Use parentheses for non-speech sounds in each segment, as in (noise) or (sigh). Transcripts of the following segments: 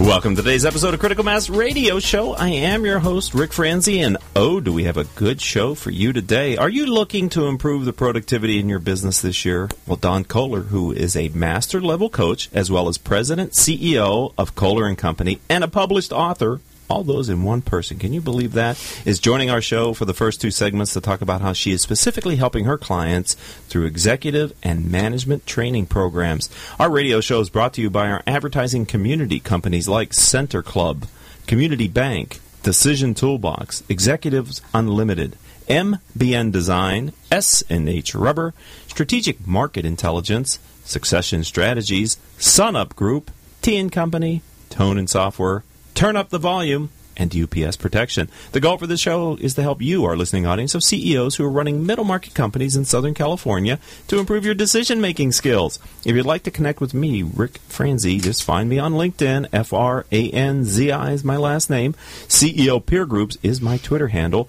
Welcome to today's episode of Critical Mass Radio Show. I am your host, Rick Franzi, and oh, do we have a good show for you today. Are you looking to improve the productivity in your business this year? Well, Dawn Kohler, who is a master level coach, as well as president, CEO of Kohler and Company, and a published author, all those in one person. Can you believe that? Is joining our show for the first two segments to talk about how she is specifically helping her clients through executive and management training programs. Our radio show is brought to you by our advertising community companies like Center Club, Community Bank, Decision Toolbox, Executives Unlimited, MBN Design, S&H Rubber, Strategic Market Intelligence, Succession Strategies, SunUp Group, T and Company, Tone and Software, turn up the volume, and UPS protection. The goal for this show is to help you, our listening audience of CEOs who are running middle market companies in Southern California, to improve your decision making skills. If you'd like to connect with me, Rick Franzi, just find me on LinkedIn. F R A N Z I is my last name. CEO Peer Groups is my Twitter handle.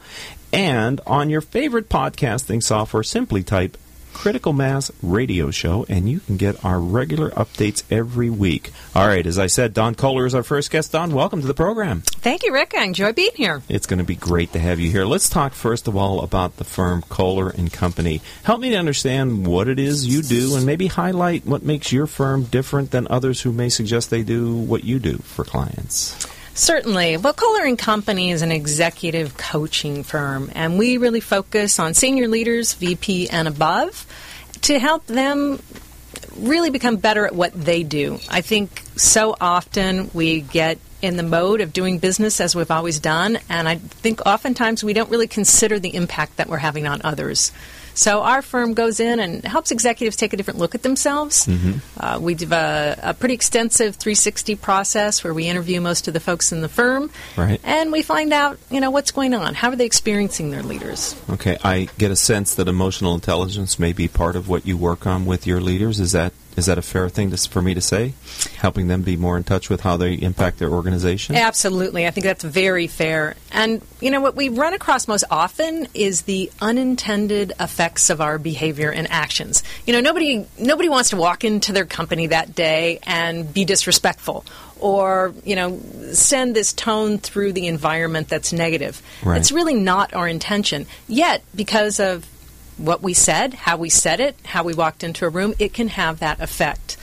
And on your favorite podcasting software, simply type Critical Mass Radio Show, and you can get our regular updates every week. All right, as I said, Dawn Kohler is our first guest. Dawn, welcome to the program. Thank you, Rick. I enjoy being here. It's going to be great to have you here. Let's talk first of all about the firm Kohler and Company. Help me to understand what it is you do, and maybe highlight what makes your firm different than others who may suggest they do what you do for clients. Certainly. Well, Kohler and Company is an executive coaching firm, and we really focus on senior leaders, VP and above, to help them really become better at what they do. I think so often we get in the mode of doing business as we've always done, and I think oftentimes we don't really consider the impact that we're having on others. So our firm goes in and helps executives take a different look at themselves. Mm-hmm. Uh, we do a, a, pretty extensive 360 process where we interview most of the folks in the firm, right. and we find out, you know, what's going on. How are they experiencing their leaders? Okay, I get a sense that emotional intelligence may be part of what you work on with your leaders. Is that is that a fair thing to, for me to say? Helping them be more in touch with how they impact their organization? Absolutely. I think that's very fair. And, you know, what we run across most often is the unintended effects of our behavior and actions. You know, nobody, nobody wants to walk into their company that day and be disrespectful or, you know, send this tone through the environment that's negative. Right. It's really not our intention. Yet, because of what we said, how we said it, how we walked into a room, it can have that effect.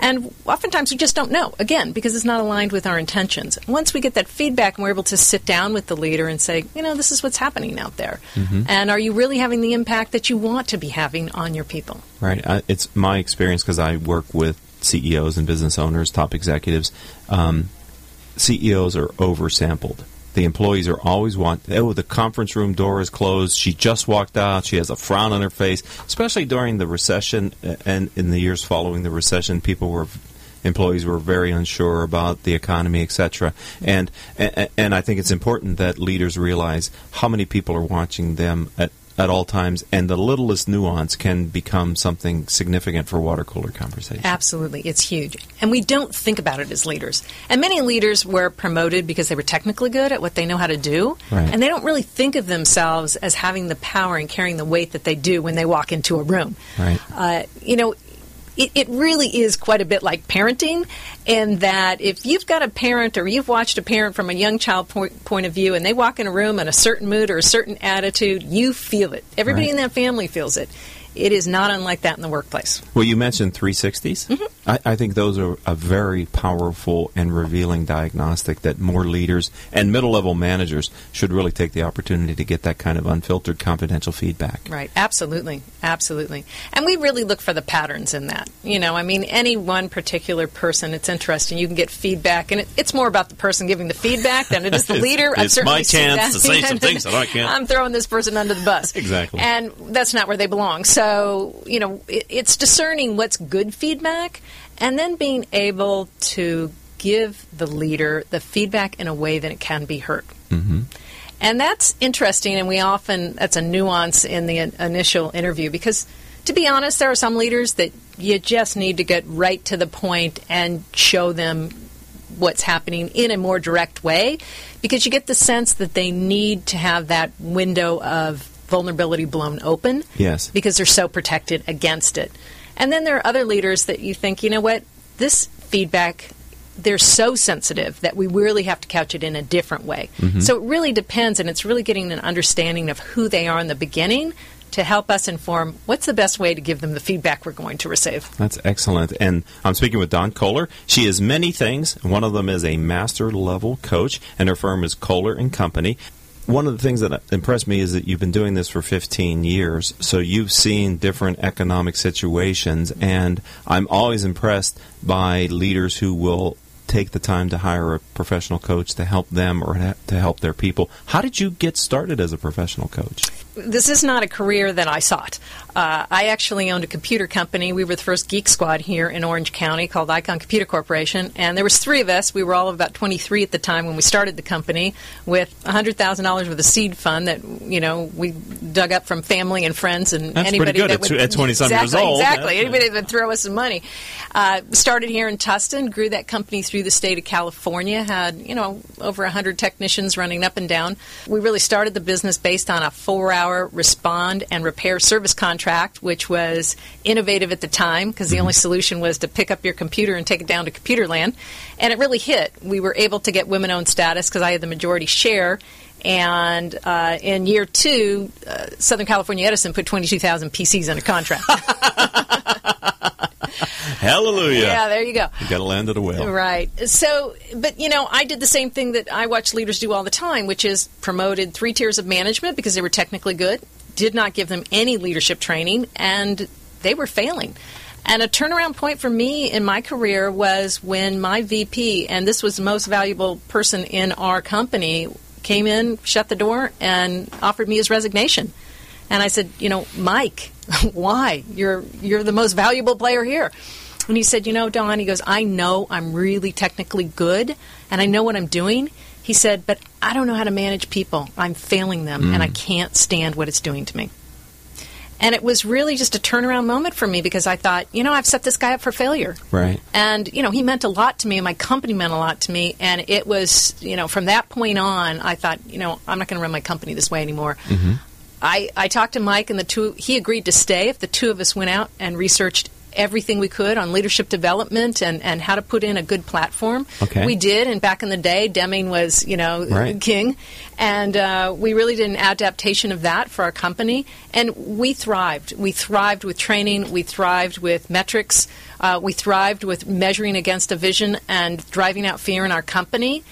And oftentimes we just don't know, again, because it's not aligned with our intentions. Once we get that feedback and we're able to sit down with the leader and say, you know, this is what's happening out there. Mm-hmm. And are you really having the impact that you want to be having on your people? Right. I, it's my experience because I work with CEOs and business owners, top executives. Um, CEOs are oversampled the employees are always want oh the conference room door is closed. She just walked out. She has a frown on her face. Especially during the recession uh, and in the years following the recession people were employees were very unsure about the economy etc and, and and I think it's important that leaders realize how many people are watching them at at all times, and the littlest nuance can become something significant for water cooler conversation. Absolutely, it's huge. And we don't think about it as leaders. And many leaders were promoted because they were technically good at what they know how to do, right. and they don't really think of themselves as having the power and carrying the weight that they do when they walk into a room. Right. Uh, you know, it, it, really is quite a bit like parenting, in that if you've got a parent or you've watched a parent from a young child point, point of view and they walk in a room in a certain mood or a certain attitude, you feel it. Everybody right. in that family feels it. It is not unlike that in the workplace. Well, you mentioned 360s. Mm-hmm. I, I, think those are a very powerful and revealing diagnostic that more leaders and middle level managers should really take the opportunity to get that kind of unfiltered, confidential feedback. Right, absolutely. Absolutely. And we really look for the patterns in that. You know, I mean, any one particular person, it's interesting. You can get feedback, and it, it's more about the person giving the feedback than it is the (laughs) leader. it's my chance to say some things that I can't. (laughs) I'm throwing this person under the bus. exactly. And that's not where they belong. So, you know, it, it's discerning what's good feedback and then being able to give the leader the feedback in a way that it can be heard. Mm-hmm. And that's interesting, and we often, that's a nuance in the initial interview because, to be honest, there are some leaders that you just need to get right to the point and show them what's happening in a more direct way because you get the sense that they need to have that window of vulnerability blown open. Yes. Because they're so protected against it. And then there are other leaders that you think, you know what, this feedback they're so sensitive that we really have to couch it in a different way. Mm-hmm. So it really depends, and it's really getting an understanding of who they are in the beginning to help us inform what's the best way to give them the feedback we're going to receive. That's excellent. And I'm speaking with Dawn Kohler. She is many things. One of them is a master level coach, and her firm is Kohler and Company. One of the things that impressed me is that you've been doing this for 15 years, so you've seen different economic situations, and I'm always impressed by leaders who will take the time to hire a professional coach to help them or to help their people. How did you get started as a professional coach? This is not a career that I sought. Uh, I actually owned a computer company. We were the first geek squad here in Orange County called Icon Computer Corporation, and there was three of us. We were all about 23 at the time when we started the company, with $100,000 with a seed fund that you know we dug up from family and friends and That's anybody good that at, would, at 20 some exactly, years old. Exactly, Yeah. anybody that would throw us some money. Uh, started here in Tustin, grew that company through the state of California. Had you know over 100 technicians running up and down. We really started the business based on a four-hour respond and repair service contract, which was innovative at the time because the only solution was to pick up your computer and take it down to Computerland, and it really hit. We were able to get women-owned status because I had the majority share. And uh, in year two, uh, Southern California Edison put 22,000 PCs under contract. (laughs) (laughs) Hallelujah. yeah, there you go. You got to land at a whale. Right. So, but you know, I did the same thing that I watch leaders do all the time, which is promoted three tiers of management because they were technically good, did not give them any leadership training, and they were failing. And a turnaround point for me in my career was when my VP, and this was the most valuable person in our company, came in, shut the door, and offered me his resignation. And I said, you know, Mike, (laughs) why? You're you're the most valuable player here. And he said, you know, Dawn, he goes, I know I'm really technically good and I know what I'm doing. He said, but I don't know how to manage people. I'm failing them and I mm. can't stand what it's doing to me. And it was really just a turnaround moment for me because I thought, you know, I've set this guy up for failure. Right. And, you know, he meant a lot to me and my company meant a lot to me. And it was, you know, from that point on, I thought, you know, I'm not going to run my company this way anymore. Mm-hmm. I, I talked to Mike, and the two he agreed to stay if the two of us went out and researched everything we could on leadership development and, and how to put in a good platform. Okay. We did, and back in the day, Deming was you know Right. king, and uh, we really did an adaptation of that for our company, and we thrived. We thrived with training. We thrived with metrics. Uh, we thrived with measuring against a vision and driving out fear in our company.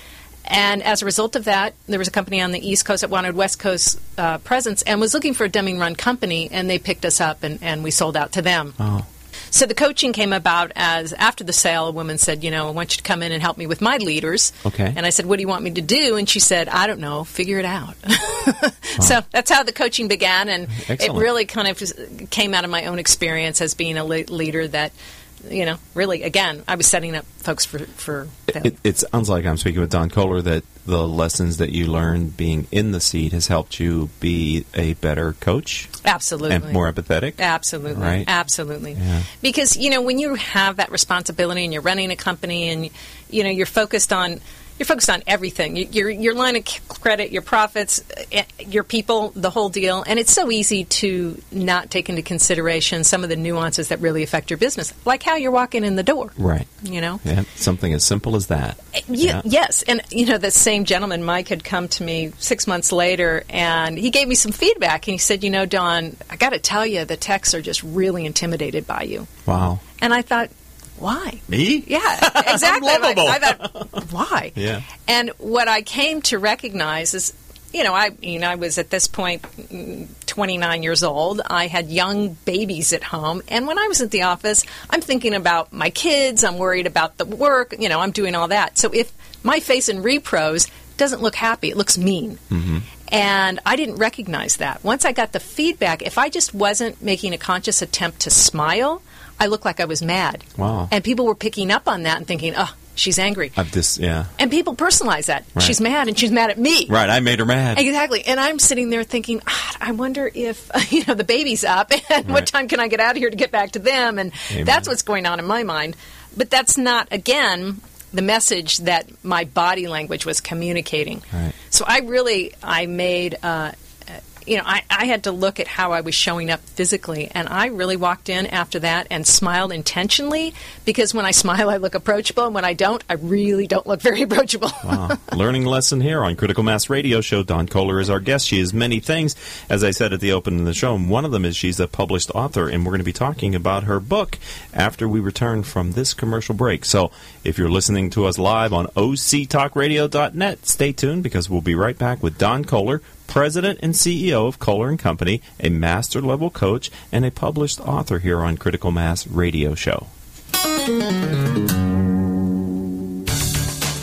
And as a result of that, there was a company on the East Coast that wanted West Coast uh, presence and was looking for a Deming run company, and they picked us up and, and we sold out to them. Oh. So the coaching came about as after the sale, a woman said, You know, I want you to come in and help me with my leaders. Okay. And I said, What do you want me to do? And she said, I don't know, figure it out. (laughs) So that's how the coaching began, and Excellent. it really kind of came out of my own experience as being a le- leader that. You know, really, again, I was setting up folks for for. It, it sounds like I'm speaking with Dawn Kohler that the lessons that you learned being in the seat has helped you be a better coach Absolutely. and more empathetic. Absolutely. Right? Absolutely. Yeah. Because, you know, when you have that responsibility and you're running a company and, you know, you're focused on. You're focused on everything. Your your line of credit, your profits, eh, your people, the whole deal, and it's so easy to not take into consideration some of the nuances that really affect your business, like how you're walking in the door. Right. You know, Yeah, something as simple as that. yeah, Yes, and you know the same gentleman, Mike, had come to me six months later, and he gave me some feedback, and he said, "You know, Dawn, I got to tell you, the techs are just really intimidated by you." Wow. And I thought, why? Me? Yeah, (laughs) exactly. I'm lovable. I thought, why? Yeah. And what I came to recognize is, you know, I you know I was at this mm, 29 years old. I had young babies at home, and when I was at the office, I'm thinking about my kids. I'm worried about the work. You know, I'm doing all that. So if my face in repros doesn't look happy, it looks mean. And I didn't recognize that. Once I got the feedback, if I just wasn't making a conscious attempt to smile, I looked like I was mad. Wow. And people were picking up on that and thinking, oh, she's angry. I've just yeah. And people personalize that. Right. She's mad and she's mad at me. Right. I made her mad. Exactly. And I'm sitting there thinking, "Ah, I wonder if, (laughs) you know, the baby's up (laughs) and what time can I get out of here to get back to them? And Amen. that's what's going on in my mind. But that's not, again, the message that my body language was communicating. Right. So I really I made. Uh, you know, I, I had to look at how I was showing up physically, and I really walked in after that and smiled intentionally because when I (laughs) smile, I look approachable, and when I don't, I really don't look very approachable. Wow. (laughs) Learning lesson here on Critical Mass Radio Show. Dawn Kohler is our guest. She is many things, as I said at the opening of the show. One of them is she's a published author, and we're going to be talking about her book after we return from this commercial break. So if you're listening to us live on octalkradio.net, stay tuned because we'll be right back with Dawn Kohler, President and CEO of Kohler and Company, a master level coach, and a published author here on Critical Mass Radio Show.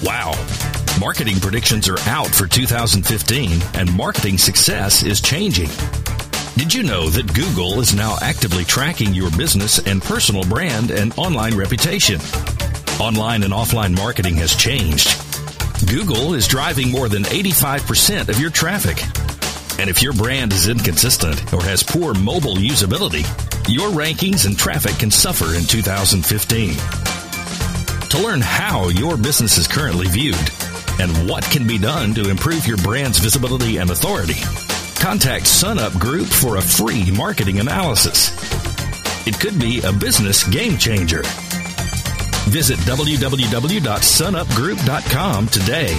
Wow. Marketing predictions are out for 2015, and marketing success is changing. Did you know that Google is now actively tracking your business and personal brand and online reputation? Online and offline marketing has changed. Google is driving more than 85% of your traffic. And if your brand is inconsistent or has poor mobile usability, your rankings and traffic can suffer in 2015. To learn how your business is currently viewed and what can be done to improve your brand's visibility and authority, contact SunUp Group for a free marketing analysis. It could be a business game changer. Visit www.sunupgroup.com today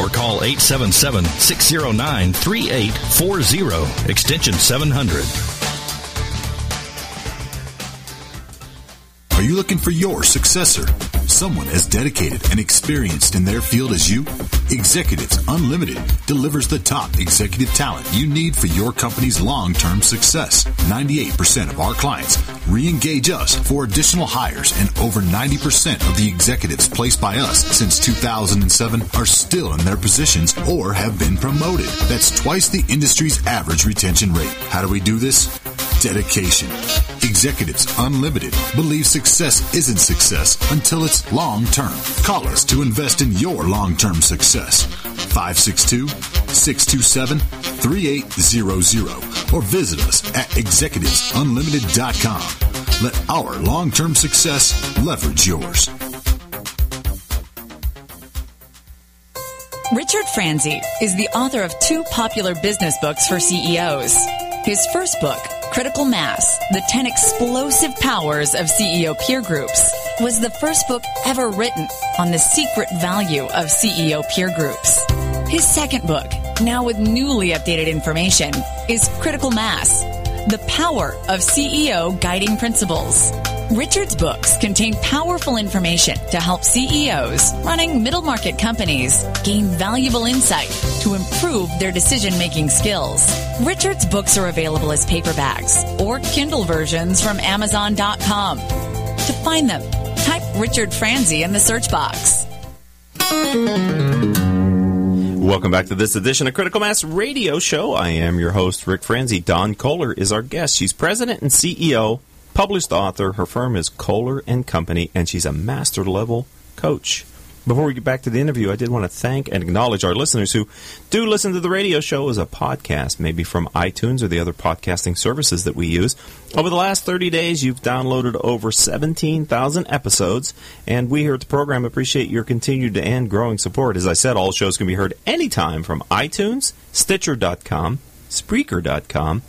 or call 877 609 3840, extension 700. Are you looking for your successor? Someone as dedicated and experienced in their field as you? Executives Unlimited delivers the top executive talent you need for your company's long-term success. 98% of our clients re-engage us for additional hires and over 90% of the executives placed by us since 2007 are still in their positions or have been promoted. That's twice the industry's average retention rate. How do we do this? Dedication. Executives Unlimited believe success isn't success until it's long term. Call us to invest in your long term success. 562 627 3800 or visit us at executivesunlimited.com. Let our long term success leverage yours. Richard Franzi is the author of two popular business books for CEOs. His first book, Critical Mass The 10 Explosive Powers of CEO Peer Groups, was the first book ever written on the secret value of CEO peer groups. His second book, now with newly updated information, is Critical Mass The Power of CEO Guiding Principles. Richard's books contain powerful information to help CEOs running middle market companies gain valuable insight to improve their decision making skills. Richard's books are available as paperbacks or Kindle versions from Amazon.com. To find them, type Richard Franzi in the search box. Welcome back to this edition of Critical Mass Radio Show. I am your host, Rick Franzi. Dawn Kohler is our guest. She's president and CEO published author. Her firm is Kohler and Company, and she's a master level coach. Before we get back to the interview, I did want to thank and acknowledge our listeners who do listen to the radio show as a podcast, maybe from iTunes or the other podcasting services that we use. Over the last 30 days, you've downloaded over 17,000 episodes, and we here at the program appreciate your continued and growing support. As I said, all shows can be heard anytime from iTunes, Stitcher.com, Spreaker.com,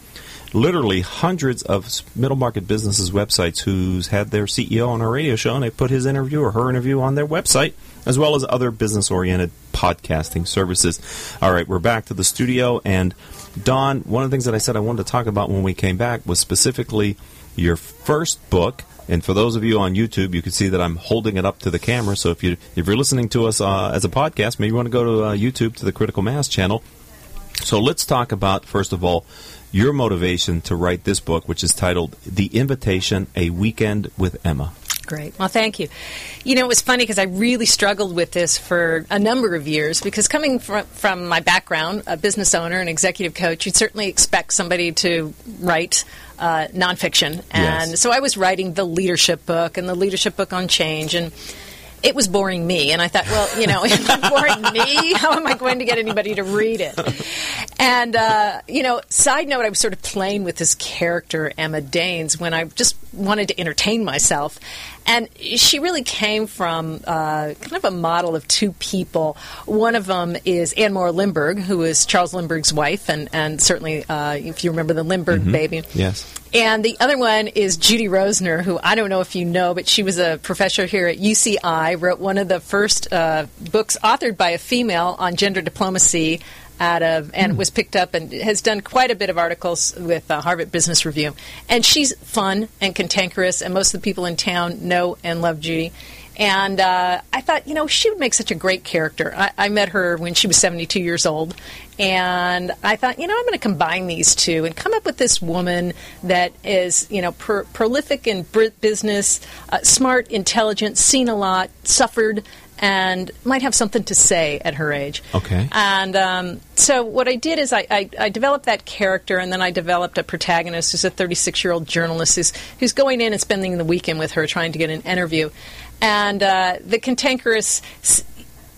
literally hundreds of middle market businesses' websites who's had their CEO on our radio show, and they put his interview or her interview on their website, as well as other business oriented podcasting services. All right, we're back to the studio, and Dawn, one of the things that I said I wanted to talk about when we came back was specifically your first book. And for those of you on YouTube, you can see that I'm holding it up to the camera. So if you if you're listening to us uh, as a podcast, maybe you want to go to uh, YouTube to the Critical Mass channel. So let's talk about first of all your motivation to write this book, which is titled The Invitation A Weekend with Emma. Great. Well, thank you. You know, it was funny because I really struggled with this for a number of years because coming from, from my background, a business owner and executive coach, you'd certainly expect somebody to write uh, nonfiction. And Yes. so I was writing the leadership book and the leadership book on change. And it was boring me. And I thought, well, you know, (laughs) if it's boring me, how am I going to get anybody to read it? And, uh, you know, side note, I was sort of playing with this character, Emma Daines, when I just wanted to entertain myself. And she really came from uh, kind of a model of two people. One of them is Anne Morrow Lindbergh, who is Charles Lindbergh's wife, and, and certainly, uh, if you remember the Lindbergh Mm-hmm. baby. Yes. And the other one is Judy Rosener, who I don't know if you know, but she was a professor here at UCI, wrote one of the first uh, books authored by a female on gender diplomacy out of and was picked up and has done quite a bit of articles with uh, Harvard Business Review. And she's fun and cantankerous, and most of the people in town know and love Judy. And uh, I thought, you know, she would make such a great character. I, I met her when she was 72 years old, and I thought, you know, I'm going to combine these two and come up with this woman that is, you know, pro- prolific in br- business, uh, smart, intelligent, seen a lot, suffered, and might have something to say at her age. Okay. And um, so what I did is I, I, I developed that character, and then I developed a protagonist who's a 36 year old journalist who's, who's going in and spending the weekend with her trying to get an interview. And uh, the cantankerous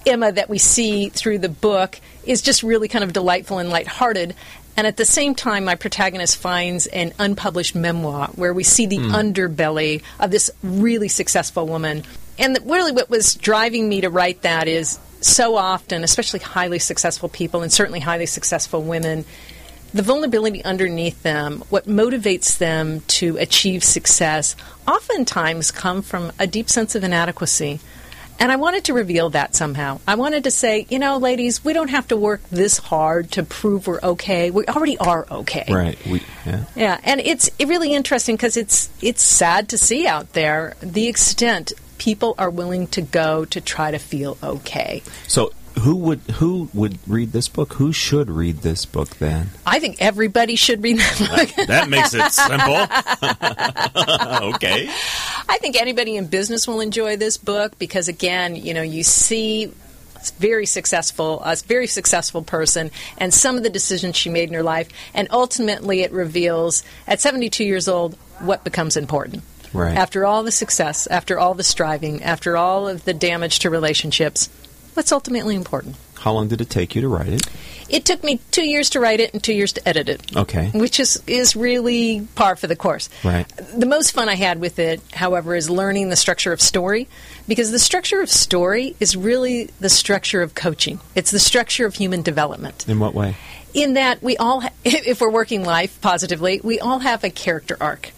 Emma that we see through the book is just really kind of delightful and lighthearted. And at the same time, my protagonist finds an unpublished memoir where we see the underbelly of this really successful woman. And the, really, what was driving me to write that is so often, especially highly successful people and certainly highly successful women, the vulnerability underneath them, what motivates them to achieve success, oftentimes come from a deep sense of inadequacy. And I wanted to reveal that somehow. I wanted to say, you know, ladies, we don't have to work this hard to prove we're okay. We already are okay. Right. We, yeah. Yeah, and it's really interesting because it's it's sad to see out there the extent people are willing to go to try to feel okay. So who would who would read this book? Who should read this book then? I think everybody should read that book. That makes it simple. (laughs) okay. I think anybody in business will enjoy this book because, again, you know, you see very successful, a very successful person, and some of the decisions she made in her life, and ultimately it reveals at 72 years old what becomes important. Right. After all the success, after all the striving, after all of the damage to relationships, what's ultimately important? How long did it take you to write it? It took me two years to write it and two years to edit it. Okay. Which is, is really par for the course. Right. The most fun I had with it, however, is learning the structure of story because the structure of story is really the structure of coaching. It's the structure of human development. In what way? In that we all, ha- (laughs) if we're working life positively, we all have a character arc.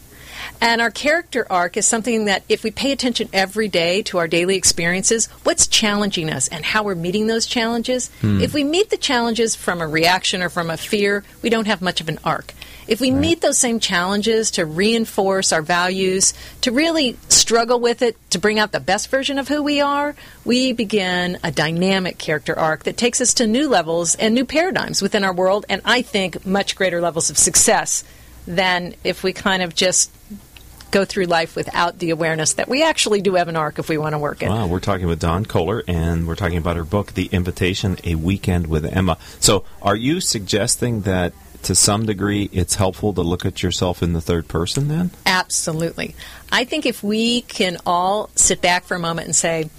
And our character arc is something that, if we pay attention every day to our daily experiences, what's challenging us and how we're meeting those challenges. Hmm. If we meet the challenges from a reaction or from a fear, we don't have much of an arc. If we meet those same challenges to reinforce our values, to really struggle with it, to bring out the best version of who we are, we begin a dynamic character arc that takes us to new levels and new paradigms within our world, and I think much greater levels of success than if we kind of just go through life without the awareness that we actually do have an arc if we want to work it. Wow, we're talking with Dawn Kohler, and we're talking about her book, The Invitation: A Weekend with Emma. So, are you suggesting that, to some degree, it's helpful to look at yourself in the third person? Then, Absolutely. I think if we can all sit back for a moment and say,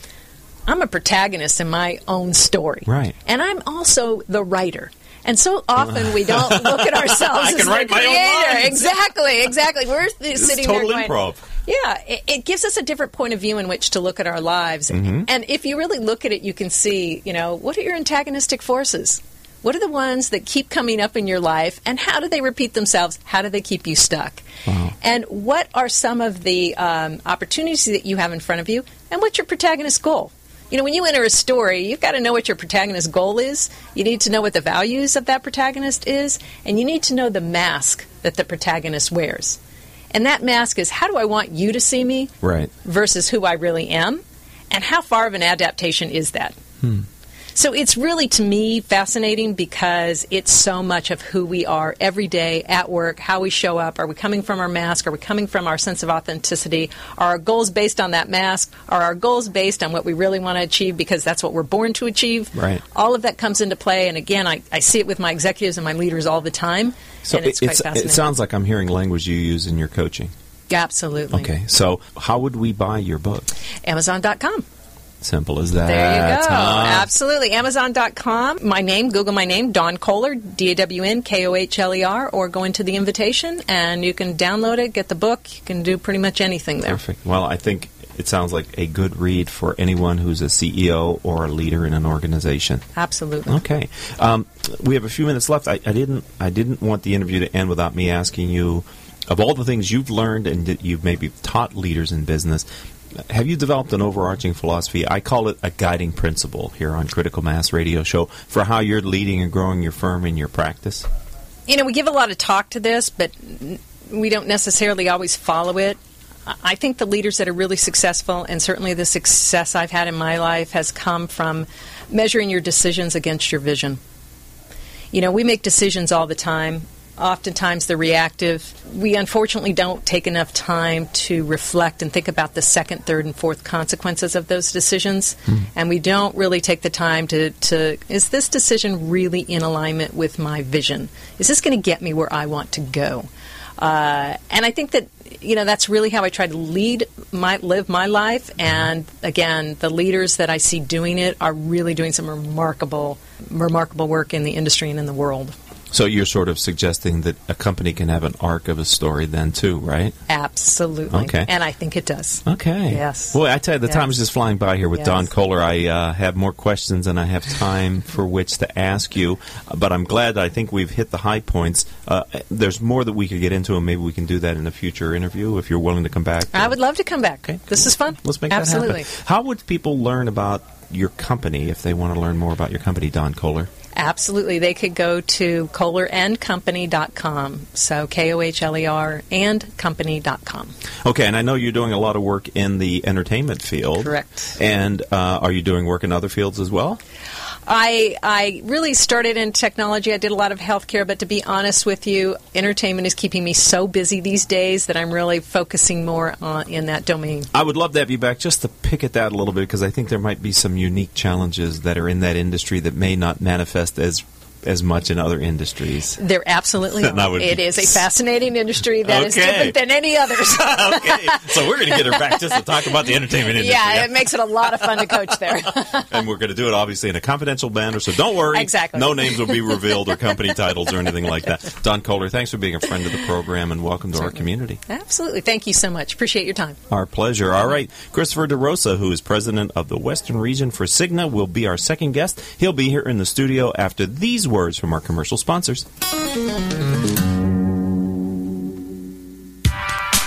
I'm a protagonist in my own story. Right. And I'm also the writer. And so often we don't look at (laughs) ourselves I as can the write my own creator. lines. Exactly, exactly. We're (laughs) th- is sitting total there going, improv. Yeah, it, it gives us a different point of view in which to look at our lives. Mm-hmm. And if you really look at it, you can see, you know, what are your antagonistic forces? What are the ones that keep coming up in your life, and how do they repeat themselves? How do they keep you stuck? And what are some of the um, opportunities that you have in front of you, and what's your protagonist goal? You know, when you enter a story, you've got to know what your protagonist's goal is. You need to know what the values of that protagonist is, and you need to know the mask that the protagonist wears. And that mask is how do I want you to see me right? versus who I really am, and how far of an adaptation is that? Hmm. So it's really, to me, fascinating because it's so much of who we are every day at work, how we show up. Are we coming from our mask? Are we coming from our sense of authenticity? Are our goals based on that mask? Are our goals based on what we really want to achieve because that's what we're born to achieve? Right. All of that comes into play. And again, I, I see it with my executives and my leaders all the time. So and it's it's, it sounds like I'm hearing language you use in your coaching. Absolutely. Okay, so how would we buy your book? Amazon.com. Simple as that. There you go. huh? Absolutely. Amazon.com. My name, Google my name, Dawn Kohler, D A W N K O H L E R, or go into the invitation and you can download it, get the book. You can do pretty much anything there. Perfect. Well, I think it sounds like a good read for anyone who's a CEO or a leader in an organization. Absolutely. Okay, um, we have a few minutes left. I, I didn't. I didn't want the interview to end without me asking you, of all the things you've learned and that you've maybe taught leaders in business, have you developed an overarching philosophy? I call it a guiding principle here on Critical Mass Radio Show for how you're leading and growing your firm in your practice. You know, we give a lot of talk to this, but we don't necessarily always follow it. I I think the leaders that are really successful, and certainly the success I've had in my life, has come from measuring your decisions against your vision. You know, we make decisions all the time. Oftentimes they're reactive. We unfortunately don't take enough time to reflect and think about the second, third, and fourth consequences of those decisions. And we don't really take the time to, to is this decision really in alignment with my vision? Is this going to get me where I want to go? Uh, and I think that you know that's really how I try to lead my live my life. And again, the leaders that I see doing it are really doing some remarkable, remarkable work in the industry and in the world. So you're sort of suggesting that a company can have an arc of a story then too, right? Absolutely. Okay. And I think it does. Okay. Yes. Boy, I tell you, the time is just flying by here with Yes. Dawn Kohler. I uh, have more questions than I have time for which to ask you, but I'm glad I think we've hit the high points. Uh, there's more that we could get into, and maybe we can do that in a future interview if you're willing to come back. I would love to come back. Okay. This is fun. Let's make Absolutely. that happen. How would people learn about your company if they want to learn more about your company, Dawn Kohler? Absolutely. They could go to kohlerandcompany.com. So K O H L E R and company.com. Okay, and I know you're doing a lot of work in the entertainment field. Correct. And uh, are you doing work in other fields as well? I I really started in technology. I did a lot of healthcare, but to be honest with you, entertainment is keeping me so busy these days that I'm really focusing more on in that domain. I would love to have you back just to pick at that a little bit because I think there might be some unique challenges that are in that industry that may not manifest as as much in other industries. There absolutely (laughs) It be- is a fascinating industry that is Okay. different than any others. (laughs) okay, so we're going to get her back just to talk about the entertainment (laughs) industry. yeah, it makes it a lot of fun to coach there. and we're going to do it obviously in a confidential manner, so don't worry. Exactly. No names will be revealed or company titles or anything like that. Dawn Kohler, thanks for being a friend of the program and welcome to our community. absolutely. Thank you so much. Appreciate your time. Our pleasure. All right. Christopher DeRosa, who is president of the Western region for Cigna, will be our second guest. He'll be here in the studio after these words from our commercial sponsors.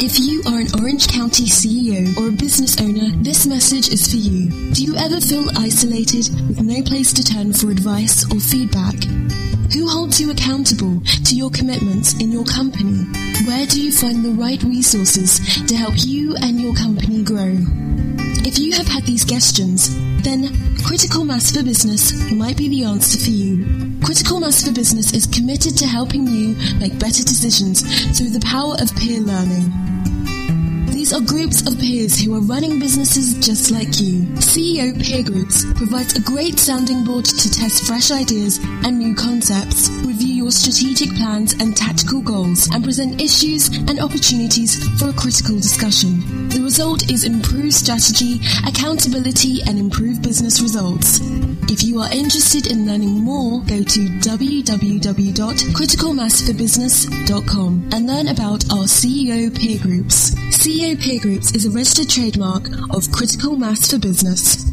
If you are an Orange County CEO or a business owner, this message is for you. Do you ever feel isolated with no place to turn for advice or feedback? Who holds you accountable to your commitments in your company? Where do you find the right resources to help you and your company grow? If you have had these questions, then Critical Mass for Business might be the answer for you. Critical Mass for Business is committed to helping you make better decisions through the power of peer learning. These are groups of peers who are running businesses just like you. CEO Peer Groups provides a great sounding board to test fresh ideas and new concepts, review your strategic plans and tactical goals, and present issues and opportunities for a critical discussion. The result is improved strategy, accountability, and improved business results. If you are interested in learning more, go to www.criticalmassforbusiness.com and learn about our CEO Peer Groups. CEO Peer Groups is a registered trademark of Critical Mass for Business.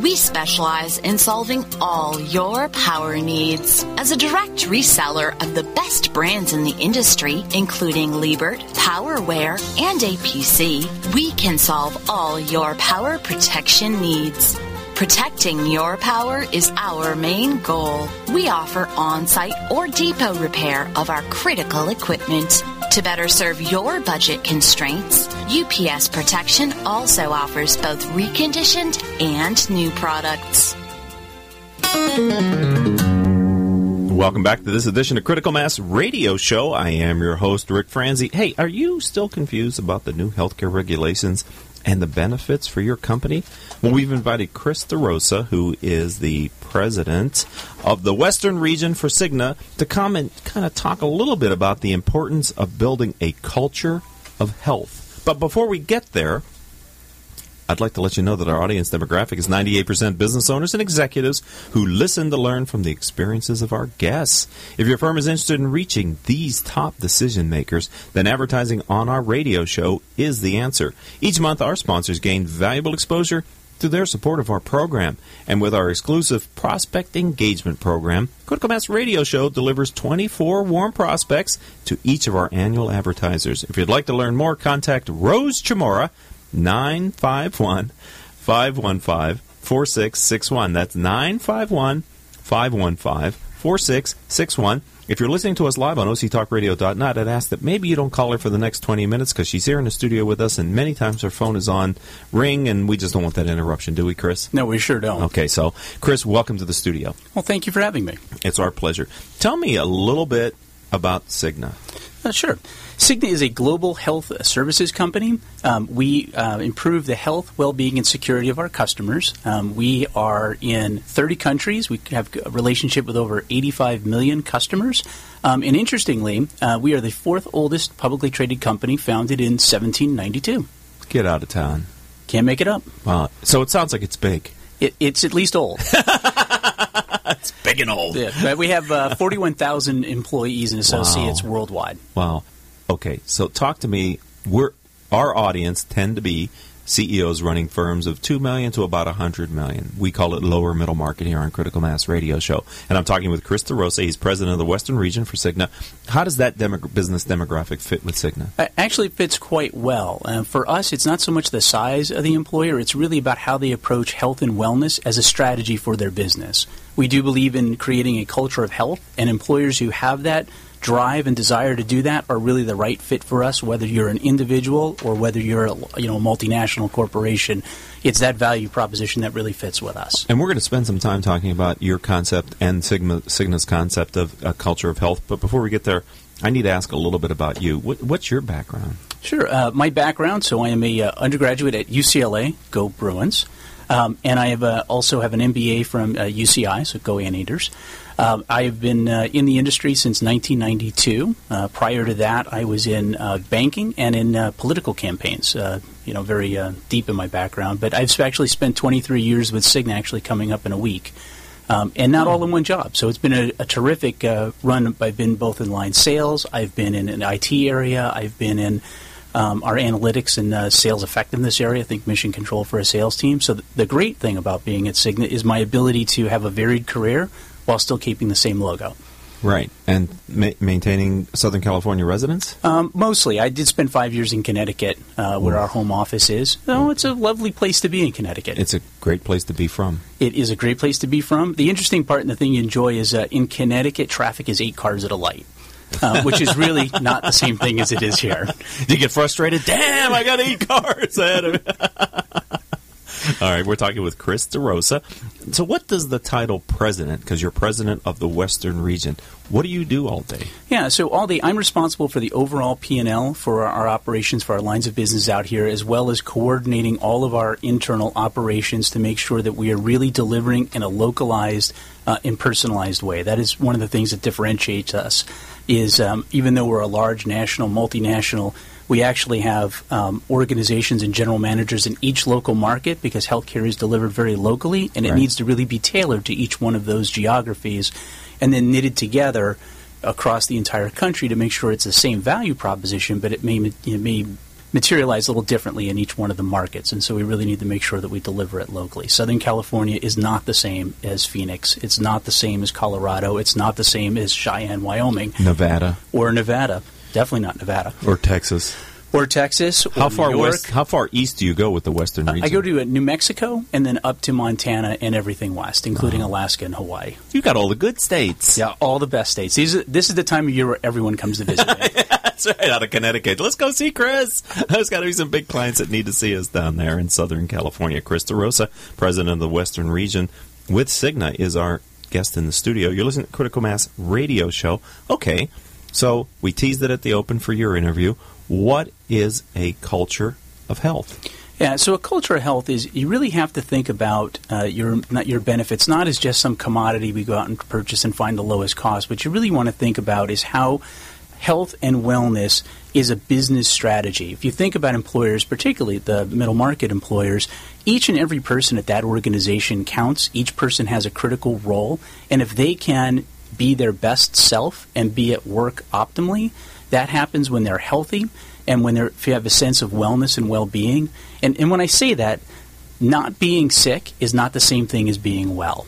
We specialize in solving all your power needs. As a direct reseller of the best brands in the industry, including Liebert, PowerWare, and APC, we can solve all your power protection needs. Protecting your power is our main goal. We offer on site or depot repair of our critical equipment. To better serve your budget constraints, UPS Protection also offers both reconditioned and new products. Welcome back to this edition of Critical Mass Radio Show. I am your host, Rick Franzi. Hey, are you still confused about the new healthcare regulations and the benefits for your company? Well, we've invited Chris DeRosa, who is the president of the Western region for Cigna, to come and kind of talk a little bit about the importance of building a culture of health. But before we get there, I'd like to let you know that our audience demographic is 98% business owners and executives who listen to learn from the experiences of our guests. If your firm is interested in reaching these top decision makers, then advertising on our radio show is the answer. Each month, our sponsors gain valuable exposure through their support of our program. And with our exclusive prospect engagement program, Critical Mass Radio Show delivers 24 warm prospects to each of our annual advertisers. If you'd like to learn more, contact Rose Chamora 951 515 4661. That's 951 515 4661. If you're listening to us live on octalkradio.net, I'd ask that maybe you don't call her for the next 20 minutes because she's here in the studio with us, and many times her phone is on ring, and we just don't want that interruption, do we, Chris? No, we sure don't. Okay, so, Chris, welcome to the studio. Well, thank you for having me. It's our pleasure. Tell me a little bit about Cigna. Uh, sure. Cigna is a global health services company. Um, we uh, improve the health, well being, and security of our customers. Um, we are in 30 countries. We have a relationship with over 85 million customers. Um, and interestingly, uh, we are the fourth oldest publicly traded company founded in 1792. Get out of town. Can't make it up. Wow. So it sounds like it's big. It, it's at least old. (laughs) it's big and old. Yeah, but we have uh, 41,000 employees and associates Wow. worldwide. Wow. Okay, so talk to me. We're our audience tend to be CEOs running firms of two million to about hundred million. We call it lower middle market here on Critical Mass Radio Show, and I'm talking with Chris DeRosa. He's president of the Western Region for Cigna. How does that demo- business demographic fit with Cigna? Uh, Actually, fits quite well. Uh, for us, it's not so much the size of the employer, it's really about how they approach health and wellness as a strategy for their business. We do believe in creating a culture of health, and employers who have that drive and desire to do that are really the right fit for us whether you're an individual or whether you're a, you know a multinational corporation it's that value proposition that really fits with us And we're going to spend some time talking about your concept and Sigma, Cigna's concept of a culture of health. But before we get there, I need to ask a little bit about you. What, what's your background? Sure. Uh, my background, so I am a uh, undergraduate at UCLA, go Bruins, um, and I have uh, also have an MBA from uh, UCI, so go Anteaters. Um, I have been uh, in the industry since 1992. Uh, prior to that, I was in uh, banking and in uh, political campaigns. Uh, you know, very uh, deep in my background. But I've actually spent 23 years with Cigna, actually coming up in a week. Um, and not all in one job. So it's been a, a terrific run. I've been both in line sales, I've been in an IT area, I've been in um, our analytics and uh, sales effectiveness area, I think mission control for a sales team. So th- the great thing about being at Cigna is my ability to have a varied career while still keeping the same logo. Right. And ma- maintaining Southern California residence? Um, mostly, I did spend five years in Connecticut, uh, where our home office is. Oh, it's a lovely place to be in Connecticut. It's a great place to be from. It is a great place to be from. The interesting part and the thing you enjoy is uh, in Connecticut, traffic is eight cars at a light, uh, which is really (laughs) not the same thing as it is here. You get frustrated? Damn, I got eight cars ahead of me. (laughs) (laughs) All right, we're talking with Chris DeRosa. So, what does the title president, because you're president of the Western region, what do you do all day? Yeah, so all day I'm responsible for the overall P&L for our, our operations for our lines of business out here as well as coordinating all of our internal operations to make sure that we are really delivering in a localized uh, and personalized way. That is one of the things that differentiates us is um, even though we're a large national multinational We actually have um, organizations and general managers in each local market because healthcare is delivered very locally, and it Right. needs to really be tailored to each one of those geographies, and then knitted together across the entire country to make sure it's the same value proposition, but it may it may materialize a little differently in each one of the markets. And so we really need to make sure that we deliver it locally. Southern California is not the same as Phoenix. It's not the same as Colorado. It's not the same as Cheyenne, Wyoming, Nevada or Nevada. Definitely not Nevada. or Texas. Or Texas. Or How far New York. west? How far east do you go with the western region? I go to uh, New Mexico and then up to Montana and everything west, including Alaska and Hawaii. You got all the good states. Yeah, all the best states. These are, this is the time of year where everyone comes to visit. me. (laughs) That's right, out of Connecticut. Let's go see Chris. There's got to be some big clients that need to see us down there in Southern California. Chris DeRosa, president of the Western region with Cigna, is our guest in the studio. You're listening to Critical Mass Radio Show. Okay, so we teased it at the open for your interview. What is a culture of health? Yeah, so a culture of health is you really have to think about uh, your your benefits not as just some commodity we go out and purchase and find the lowest cost. What you really want to think about is how health and wellness is a business strategy. If you think about employers, particularly the middle market employers, each and every person at that organization counts. Each person has a critical role, and if they can be their best self and be at work optimally, that happens when they're healthy and when they're, if you have a sense of wellness and well-being. And, and when I say that, not being sick is not the same thing as being well.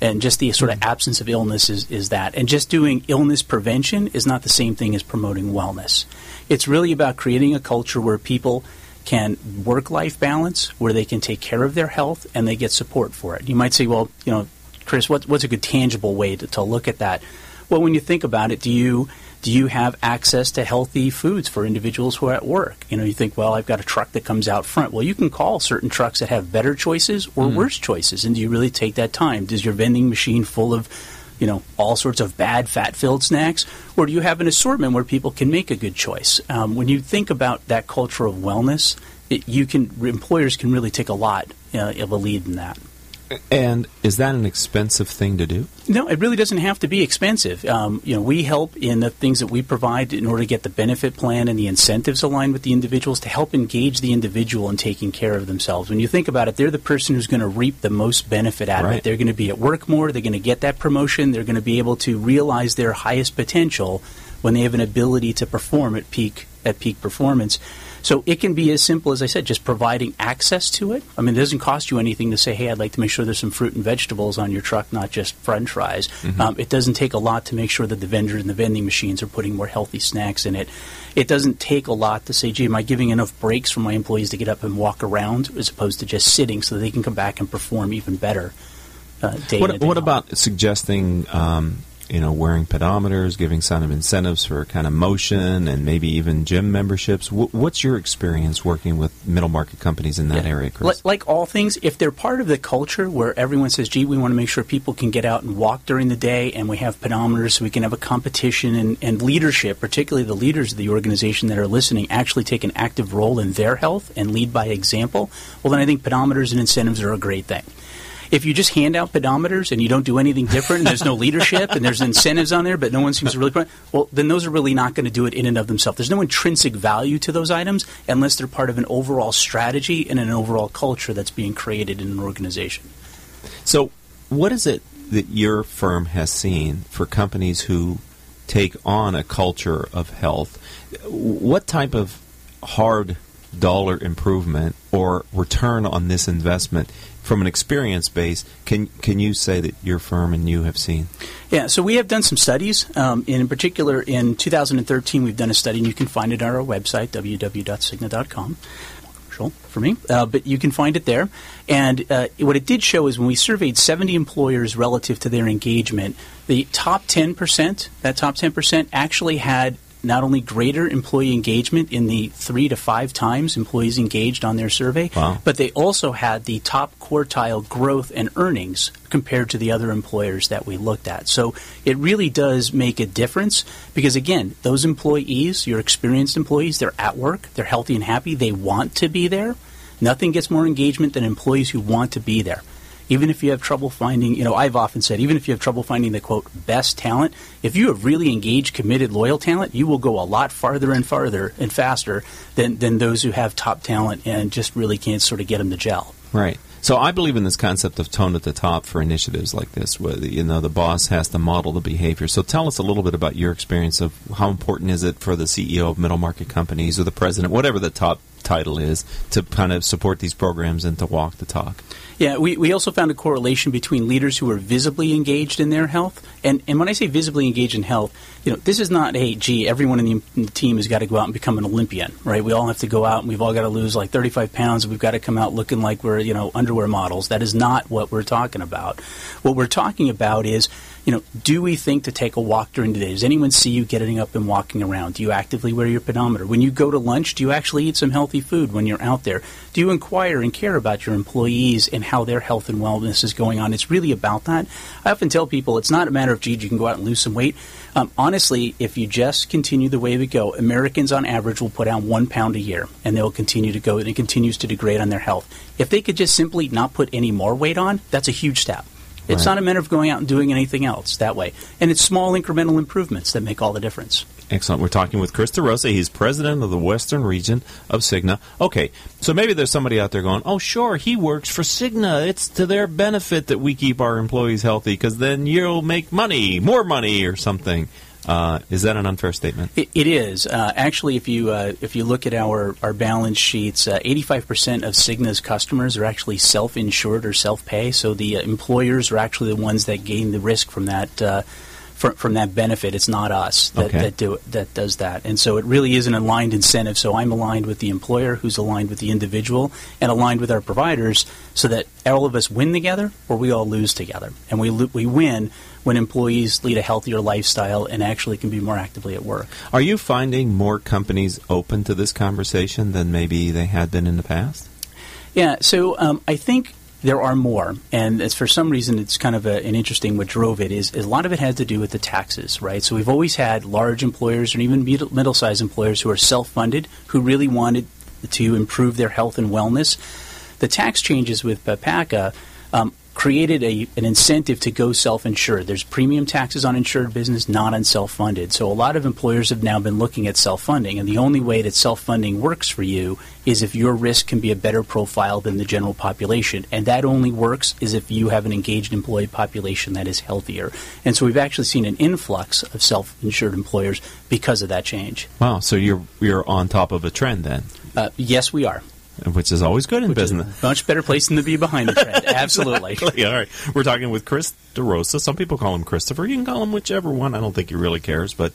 And just the sort of hmm. absence of illness is, is that. And just doing illness prevention is not the same thing as promoting wellness. It's really about creating a culture where people can work life balance, where they can take care of their health and they get support for it. You might say, well, you know, Chris, what, what's a good tangible way to, to look at that? Well, when you think about it, do you do you have access to healthy foods for individuals who are at work? You know, you think, well, I've got a truck that comes out front. Well, you can call certain trucks that have better choices or worse choices, and do you really take that time? Does your vending machine full of you know all sorts of bad fat-filled snacks, or do you have an assortment where people can make a good choice? Um, when you think about that culture of wellness, it, you can employers can really take a lot uh, of a lead in that. And is that an expensive thing to do? No, it really doesn't have to be expensive. Um, you know, we help in the things that we provide in order to get the benefit plan and the incentives aligned with the individuals to help engage the individual in taking care of themselves. When you think about it, they're the person who's going to reap the most benefit out of it. They're going to be at work more. They're going to get that promotion. They're going to be able to realize their highest potential when they have an ability to perform at peak at peak performance. So it can be as simple as I said, just providing access to it. I mean, it doesn't cost you anything to say, "Hey, I'd like to make sure there's some fruit and vegetables on your truck, not just French fries." Um, it doesn't take a lot to make sure that the vendors and the vending machines are putting more healthy snacks in it. It doesn't take a lot to say, "Gee, am I giving enough breaks for my employees to get up and walk around, as opposed to just sitting, so they can come back and perform even better." Uh, day What, what about suggesting, um, you know, wearing pedometers, giving some incentives for kind of motion, and maybe even gym memberships? Wh- what's your experience working with middle market companies in that Yeah. area, Chris? Like all things, if they're part of the culture where everyone says, gee, we want to make sure people can get out and walk during the day and we have pedometers so we can have a competition and, and leadership, particularly the leaders of the organization that are listening, actually take an active role in their health and lead by example, well, then I think pedometers and incentives are a great thing. If you just hand out pedometers and you don't do anything different, and there's no leadership, and there's incentives on there, but no one seems to really, well, then those are really not going to do it in and of themselves. There's no intrinsic value to those items unless they're part of an overall strategy and an overall culture that's being created in an organization. So, what is it that your firm has seen for companies who take on a culture of health? What type of hard dollar improvement or return on this investment from an experience base can can you say that your firm and you have seen? Yeah, so we have done some studies. Um, in particular, in 2013, we've done a study, and you can find it on our website. Commercial For me, uh, but you can find it there. And uh, what it did show is when we surveyed 70 employers relative to their engagement, the top 10%, that top 10% actually had not only greater employee engagement in the three to five times employees engaged on their survey, Wow. but they also had the top quartile growth and earnings compared to the other employers that we looked at. So it really does make a difference because, again, those employees, your experienced employees, they're at work, they're healthy and happy, they want to be there. Nothing gets more engagement than employees who want to be there. Even if you have trouble finding, you know, I've often said, even if you have trouble finding the quote best talent, if you have really engaged, committed, loyal talent, you will go a lot farther and farther and faster than, than those who have top talent and just really can't sort of get them to gel. Right. So I believe in this concept of tone at the top for initiatives like this, where you know the boss has to model the behavior. So tell us a little bit about your experience of how important is it for the CEO of middle market companies or the president, whatever the top title is, to kind of support these programs and to walk the talk. Yeah, we, we also found a correlation between leaders who are visibly engaged in their health. And, and when I say visibly engaged in health, you know, this is not, hey, gee, everyone in the, in the team has got to go out and become an Olympian, right? We all have to go out and we've all got to lose like 35 pounds we've got to come out looking like we're, you know, underwear models. That is not what we're talking about. What we're talking about is you know, do we think to take a walk during the day? Does anyone see you getting up and walking around? Do you actively wear your pedometer? When you go to lunch, do you actually eat some healthy food when you're out there? Do you inquire and care about your employees and how their health and wellness is going on? It's really about that. I often tell people it's not a matter of, gee, you can go out and lose some weight. Um, honestly, if you just continue the way we go, Americans on average will put on one pound a year, and they'll continue to go, and it continues to degrade on their health. If they could just simply not put any more weight on, that's a huge step. It's right. not a matter of going out and doing anything else that way. And it's small incremental improvements that make all the difference. Excellent. We're talking with Chris DeRosa. He's president of the Western region of Cigna. Okay, so maybe there's somebody out there going, oh, sure, he works for Cigna. It's to their benefit that we keep our employees healthy because then you'll make money, more money, or something. Uh, is that an unfair statement? it, it is. Uh, actually, if you uh, if you look at our, our balance sheets, uh, eighty five percent of Cigna's customers are actually self insured or self pay. So the uh, employers are actually the ones that gain the risk from that. Uh, from, from that benefit, it's not us that, okay. that do that does that, and so it really is an aligned incentive. So I'm aligned with the employer, who's aligned with the individual, and aligned with our providers, so that all of us win together, or we all lose together, and we we win when employees lead a healthier lifestyle and actually can be more actively at work. Are you finding more companies open to this conversation than maybe they had been in the past? Yeah, so um, I think there are more, and it's for some reason it's kind of a, an interesting what drove it is, is, a lot of it has to do with the taxes, right? So we've always had large employers and even middle-sized employers who are self-funded who really wanted to improve their health and wellness. The tax changes with PPACA um, created a, an incentive to go self-insured. There's premium taxes on insured business, not on self-funded. So a lot of employers have now been looking at self-funding, and the only way that self-funding works for you is if your risk can be a better profile than the general population, and that only works is if you have an engaged employee population that is healthier. And so we've actually seen an influx of self-insured employers because of that change. Wow! So you're you're on top of a trend then. Uh, yes, we are which is always good in which business. much better place than to be behind the trend. (laughs) Absolutely. exactly. All right. We're talking with Chris DeRosa. Some people call him Christopher. You can call him whichever one. I don't think he really cares, but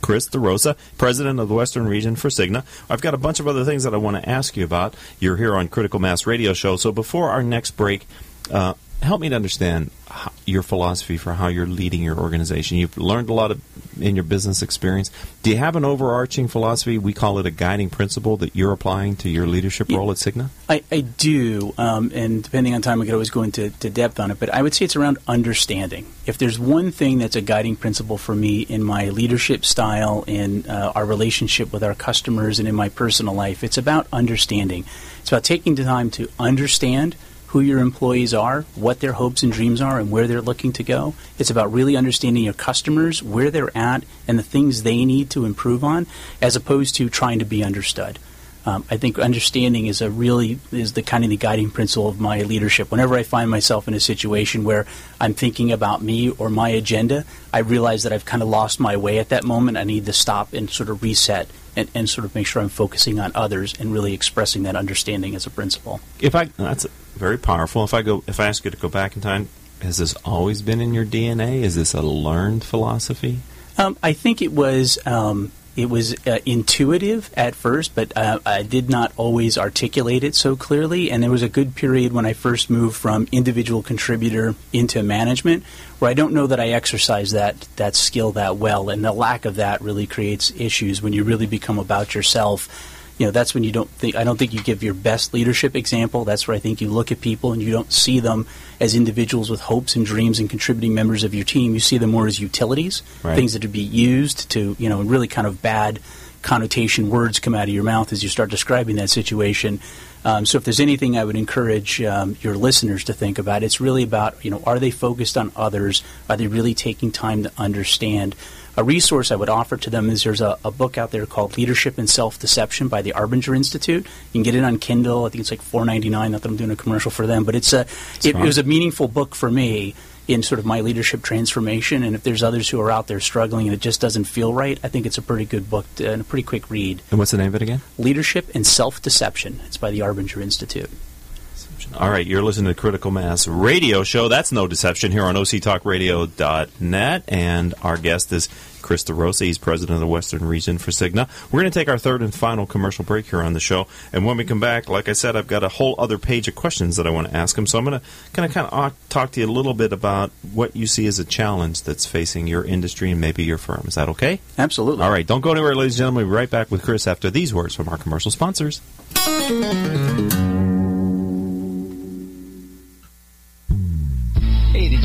Chris DeRosa, president of the Western Region for Cigna. I've got a bunch of other things that I want to ask you about. You're here on Critical Mass Radio Show. So before our next break, uh, help me to understand your philosophy for how you're leading your organization. You've learned a lot of in your business experience. Do you have an overarching philosophy? We call it a guiding principle that you're applying to your leadership role at Cigna. I, I do, um, and depending on time, we could always go into depth on it. But I would say it's around understanding. If there's one thing that's a guiding principle for me in my leadership style, in uh, our relationship with our customers, and in my personal life, it's about understanding. It's about taking the time to understand who your employees are, what their hopes and dreams are, and where they're looking to go. It's about really understanding your customers, where they're at, and the things they need to improve on, as opposed to trying to be understood. Um, I think understanding is a really is the kind of the guiding principle of my leadership. Whenever I find myself in a situation where I'm thinking about me or my agenda, I realize that I've kind of lost my way at that moment. I need to stop and sort of reset and, and sort of make sure I'm focusing on others and really expressing that understanding as a principle. If I that's very powerful. If I go if I ask you to go back in time, has this always been in your DNA? Is this a learned philosophy? Um, I think it was. Um, it was uh, intuitive at first, but uh, I did not always articulate it so clearly. And there was a good period when I first moved from individual contributor into management, where I don't know that I exercise that that skill that well, and the lack of that really creates issues when you really become about yourself you know that's when you don't think I don't think you give your best leadership example. That's where I think you look at people and you don't see them as individuals with hopes and dreams and contributing members of your team. You see them more as utilities, right. things that to be used to you know really kind of bad connotation words come out of your mouth as you start describing that situation. Um, so if there's anything I would encourage um, your listeners to think about, it's really about you know are they focused on others? Are they really taking time to understand? A resource I would offer to them is there's a, a book out there called Leadership and Self Deception by the Arbinger Institute. You can get it on Kindle. I think it's like four ninety nine. Not that I'm doing a commercial for them, but it's a it, it was a meaningful book for me in sort of my leadership transformation. And if there's others who are out there struggling and it just doesn't feel right, I think it's a pretty good book to, and a pretty quick read. And what's the name of it again? Leadership and Self Deception. It's by the Arbinger Institute. All right, you're listening to Critical Mass Radio Show. That's no deception here on OCTalkRadio.net. And our guest is Chris DeRosa. He's president of the Western Region for Cigna. We're going to take our third and final commercial break here on the show. And when we come back, like I said, I've got a whole other page of questions that I want to ask him. So I'm going to kind of kind of talk to you a little bit about what you see as a challenge that's facing your industry and maybe your firm. Is that okay? Absolutely. All right, don't go anywhere, ladies and gentlemen. We'll be right back with Chris after these words from our commercial sponsors.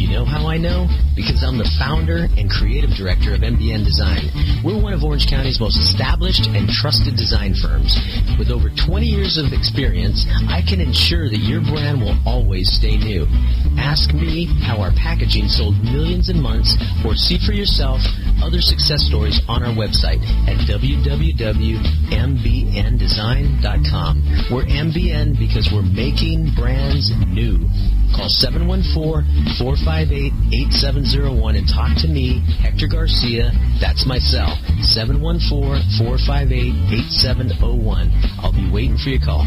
You know how I know? Because I'm the founder and creative director of MBN Design. We're one of Orange County's most established and trusted design firms. With over 20 years of experience, I can ensure that your brand will always stay new. Ask me how our packaging sold millions in months or see for yourself other success stories on our website at www.mbndesign.com. We're MBN because we're making brands new. Call 714-458-8701 and talk to me, Hector Garcia. That's my cell, 714-458-8701. I'll be waiting for your call.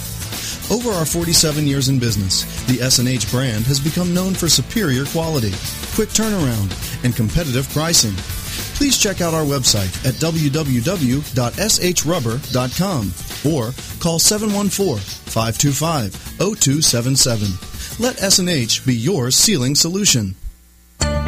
Over our 47 years in business, the S&H brand has become known for superior quality, quick turnaround, and competitive pricing. Please check out our website at www.shrubber.com or call 714-525-0277. Let S&H be your sealing solution.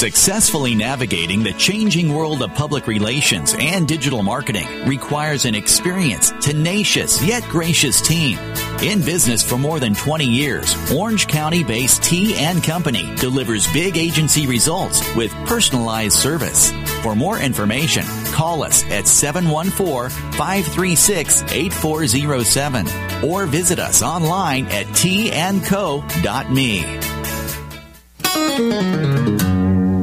Successfully navigating the changing world of public relations and digital marketing requires an experienced, tenacious, yet gracious team. In business for more than 20 years, Orange County-based T and Company delivers big agency results with personalized service. For more information, call us at 714-536-8407 or visit us online at tandco.me.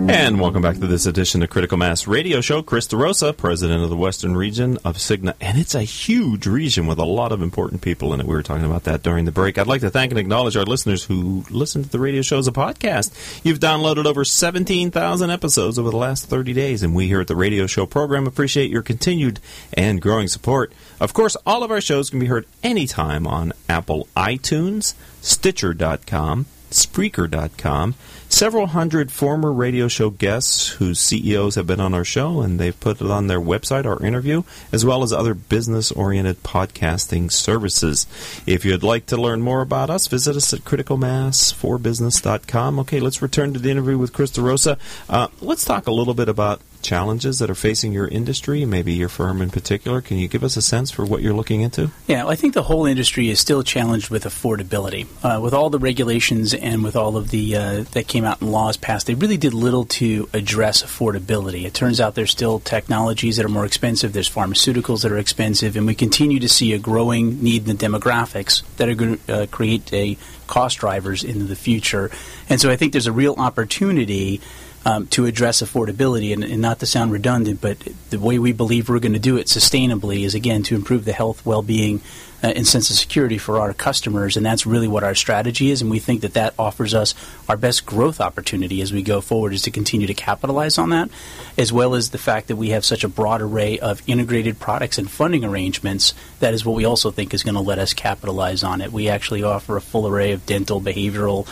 And welcome back to this edition of Critical Mass Radio Show. Chris DeRosa, president of the Western region of Cigna. And it's a huge region with a lot of important people in it. We were talking about that during the break. I'd like to thank and acknowledge our listeners who listen to the radio show as a podcast. You've downloaded over 17,000 episodes over the last 30 days, and we here at the radio show program appreciate your continued and growing support. Of course, all of our shows can be heard anytime on Apple iTunes, Stitcher.com, Spreaker.com. Several hundred former radio show guests whose CEOs have been on our show, and they've put it on their website, our interview, as well as other business oriented podcasting services. If you'd like to learn more about us, visit us at criticalmass4business.com. Okay, let's return to the interview with Chris DeRosa. Uh, let's talk a little bit about challenges that are facing your industry, maybe your firm in particular. Can you give us a sense for what you're looking into? Yeah, I think the whole industry is still challenged with affordability. Uh, with all the regulations and with all of the uh, that came out in laws passed, they really did little to address affordability. It turns out there's still technologies that are more expensive, there's pharmaceuticals that are expensive, and we continue to see a growing need in the demographics that are going to uh, create a cost drivers into the future. And so I think there's a real opportunity um, to address affordability. And, and, not to sound redundant, but the way we believe we're going to do it sustainably is again to improve the health, well-being, uh, and sense of security for our customers. And that's really what our strategy is. And we think that that offers us our best growth opportunity as we go forward is to continue to capitalize on that, as well as the fact that we have such a broad array of integrated products and funding arrangements. That is what we also think is going to let us capitalize on it. We actually offer a full array of dental, behavioral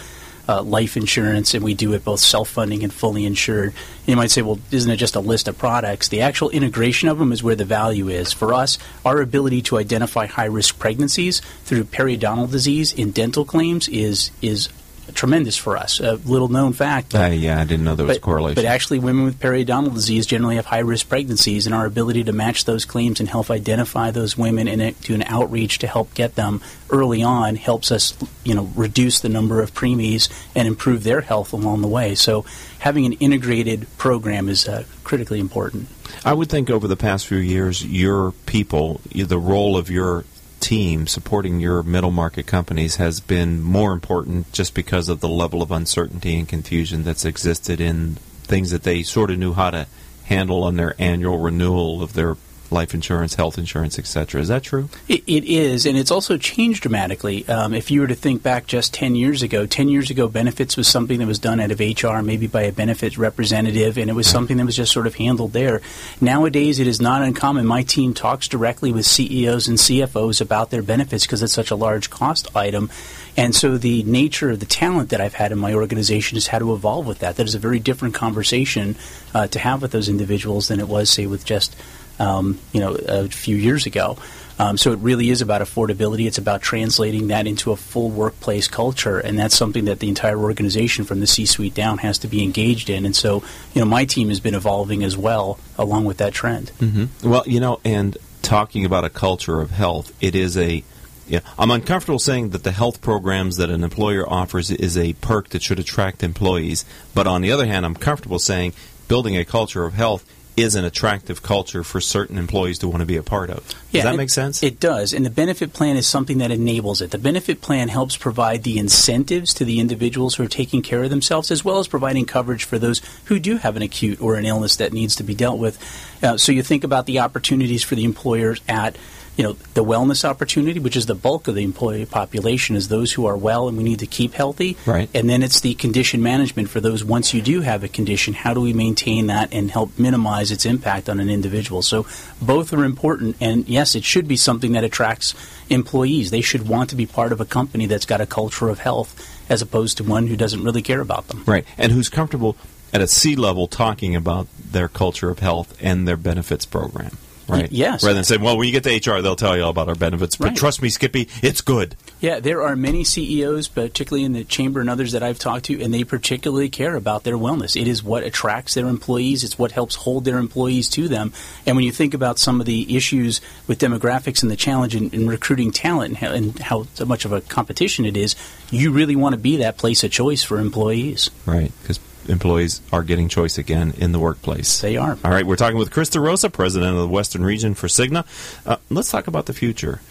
uh, life insurance, and we do it both self funding and fully insured. And you might say, well, isn't it just a list of products? The actual integration of them is where the value is. For us, our ability to identify high risk pregnancies through periodontal disease in dental claims is is tremendous for us. A little known fact. But, uh, yeah, I didn't know there was but, correlation. But actually, women with periodontal disease generally have high risk pregnancies, and our ability to match those claims and help identify those women and do an outreach to help get them early on helps us, you know, reduce the number of preemies and improve their health along the way. So, having an integrated program is uh, critically important. I would think over the past few years, your people, the role of your team supporting your middle market companies has been more important just because of the level of uncertainty and confusion that's existed in things that they sort of knew how to handle on their annual renewal of their life insurance, health insurance, etc. Is that true? It, it is, and it's also changed dramatically. Um, if you were to think back just 10 years ago, 10 years ago, benefits was something that was done out of HR, maybe by a benefits representative, and it was something that was just sort of handled there. Nowadays, it is not uncommon. My team talks directly with CEOs and CFOs about their benefits because it's such a large cost item. And so the nature of the talent that I've had in my organization has had to evolve with that. That is a very different conversation uh, to have with those individuals than it was, say, with just um, you know, a few years ago. Um, so it really is about affordability. It's about translating that into a full workplace culture, and that's something that the entire organization, from the C-suite down, has to be engaged in. And so, you know, my team has been evolving as well along with that trend. Mm-hmm. Well, you know, and talking about a culture of health, it is a yeah, I'm uncomfortable saying that the health programs that an employer offers is a perk that should attract employees. But on the other hand, I'm comfortable saying building a culture of health is an attractive culture for certain employees to want to be a part of. Does yeah, that make sense? It does. And the benefit plan is something that enables it. The benefit plan helps provide the incentives to the individuals who are taking care of themselves, as well as providing coverage for those who do have an acute or an illness that needs to be dealt with. Uh, so you think about the opportunities for the employers at you know, the wellness opportunity, which is the bulk of the employee population, is those who are well and we need to keep healthy. Right. And then it's the condition management for those once you do have a condition, how do we maintain that and help minimize its impact on an individual? So both are important. And yes, it should be something that attracts employees. They should want to be part of a company that's got a culture of health as opposed to one who doesn't really care about them. Right. And who's comfortable at a C level talking about their culture of health and their benefits program right? Yes. Rather than saying, well, when you get to HR, they'll tell you all about our benefits. But right. trust me, Skippy, it's good. Yeah, there are many CEOs, particularly in the chamber and others that I've talked to, and they particularly care about their wellness. It is what attracts their employees. It's what helps hold their employees to them. And when you think about some of the issues with demographics and the challenge in, in recruiting talent and how, and how much of a competition it is, you really want to be that place of choice for employees. Right, because employees are getting choice again in the workplace. They are. All right, we're talking with Chris DeRosa, president of the Western Region for Cigna. Uh, let's talk about the future.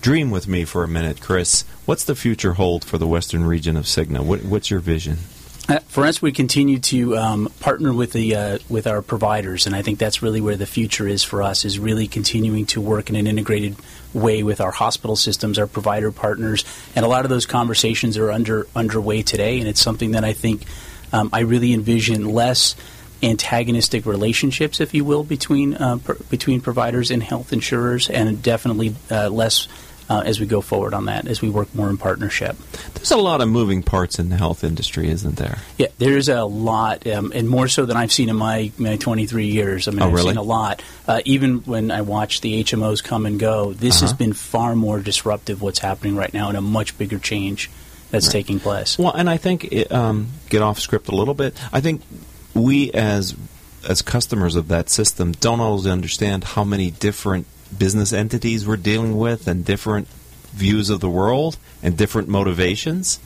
Dream with me for a minute, Chris. What's the future hold for the Western region of Cigna? What, what's your vision? Uh, for us, we continue to um, partner with the uh, with our providers, and I think that's really where the future is for us. Is really continuing to work in an integrated way with our hospital systems, our provider partners, and a lot of those conversations are under underway today. And it's something that I think um, I really envision less antagonistic relationships, if you will, between uh, per, between providers and health insurers, and definitely uh, less uh, as we go forward on that, as we work more in partnership. There's a lot of moving parts in the health industry, isn't there? Yeah, there's a lot, um, and more so than I've seen in my, my 23 years. I mean, Oh, I've really? seen a lot. Uh, even when I watch the HMOs come and go, this has Uh-huh. been far more disruptive what's happening right now and a much bigger change that's Right. taking place. Well, and I think it, um, get off script a little bit. I think we as as customers of that system don't always understand how many different business entities we're dealing with and different views of the world and different motivations.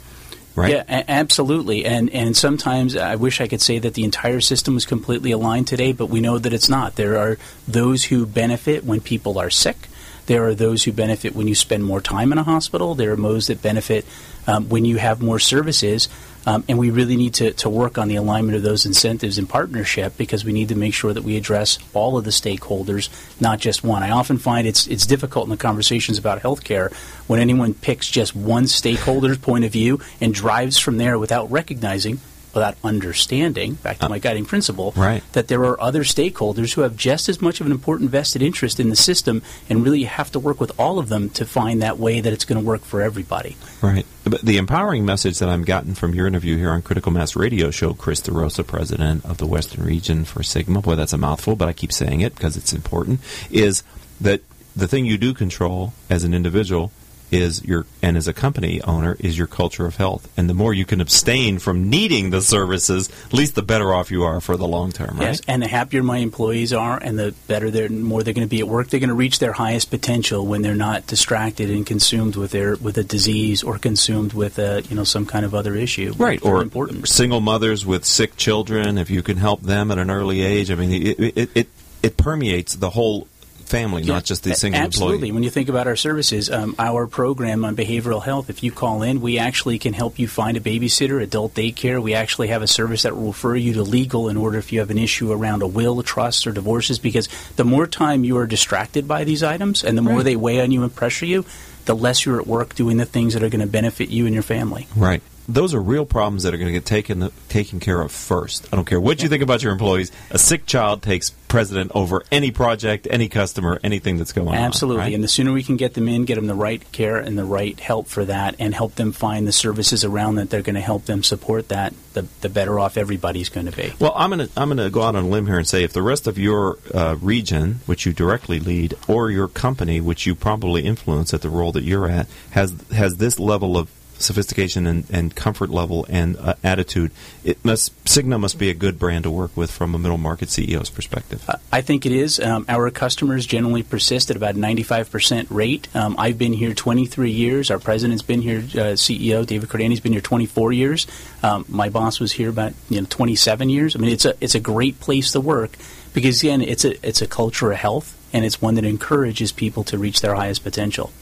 Right? Yeah, a- absolutely. And and sometimes I wish I could say that the entire system is completely aligned today, but we know that it's not. There are those who benefit when people are sick. There are those who benefit when you spend more time in a hospital. There are those that benefit um, when you have more services. Um, and we really need to, to work on the alignment of those incentives in partnership because we need to make sure that we address all of the stakeholders, not just one. I often find it's it's difficult in the conversations about healthcare when anyone picks just one stakeholder's point of view and drives from there without recognizing, without understanding, back to uh, my guiding principle, Right. that there are other stakeholders who have just as much of an important vested interest in the system, and really you have to work with all of them to find that way that it's going to work for everybody. Right. But the empowering message that I'm gotten from your interview here on Critical Mass Radio Show, Chris DeRosa, president of the Western region for Sigma, boy, that's a mouthful, but I keep saying it because it's important, is that the thing you do control as an individual is your and as a company owner is your culture of health and the more you can abstain from needing the services at least the better off you are for the long term right Yes, and the happier my employees are, and the better they're, more they're going to be at work. They're going to reach their highest potential when they're not distracted and consumed with their with a disease or consumed with a you know some kind of other issue. Right, or important. single mothers with sick children. If you can help them at an early age, I mean, it it, it, it permeates the whole family, Yeah, not just the a- single Absolutely. employee. When you think about our services, um, our program on behavioral health, if you call in, we actually can help you find a babysitter, adult daycare. We actually have a service that will refer you to legal in order if you have an issue around a will, trust, or divorces. Because the more time you are distracted by these items and the more Right. they weigh on you and pressure you, the less you're at work doing the things that are going to benefit you and your family. Right. Those are real problems that are going to get taken taken care of first. I don't care what you think about your employees. A sick child takes precedent over any project, any customer, anything that's going on. Absolutely. right? And the sooner we can get them in, get them the right care and the right help for that, and help them find the services around that they're going to help them support that, the, the better off everybody's going to be. Well, I'm going to I'm going to go out on a limb here and say if the rest of your uh, region, which you directly lead, or your company, which you probably influence at the role that you're at, has has this level of sophistication and, and comfort level and uh, attitude, it must Cigna must be a good brand to work with from a middle market CEO's perspective. I think it is. Um, our customers generally persist at about 95% rate. Um, I've been here 23 years. Our president's been here, uh, CEO David Cordani's been here 24 years. Um, my boss was here about you know 27 years. I mean, it's a it's a great place to work because again, it's a it's a culture of health and it's one that encourages people to reach their highest potential.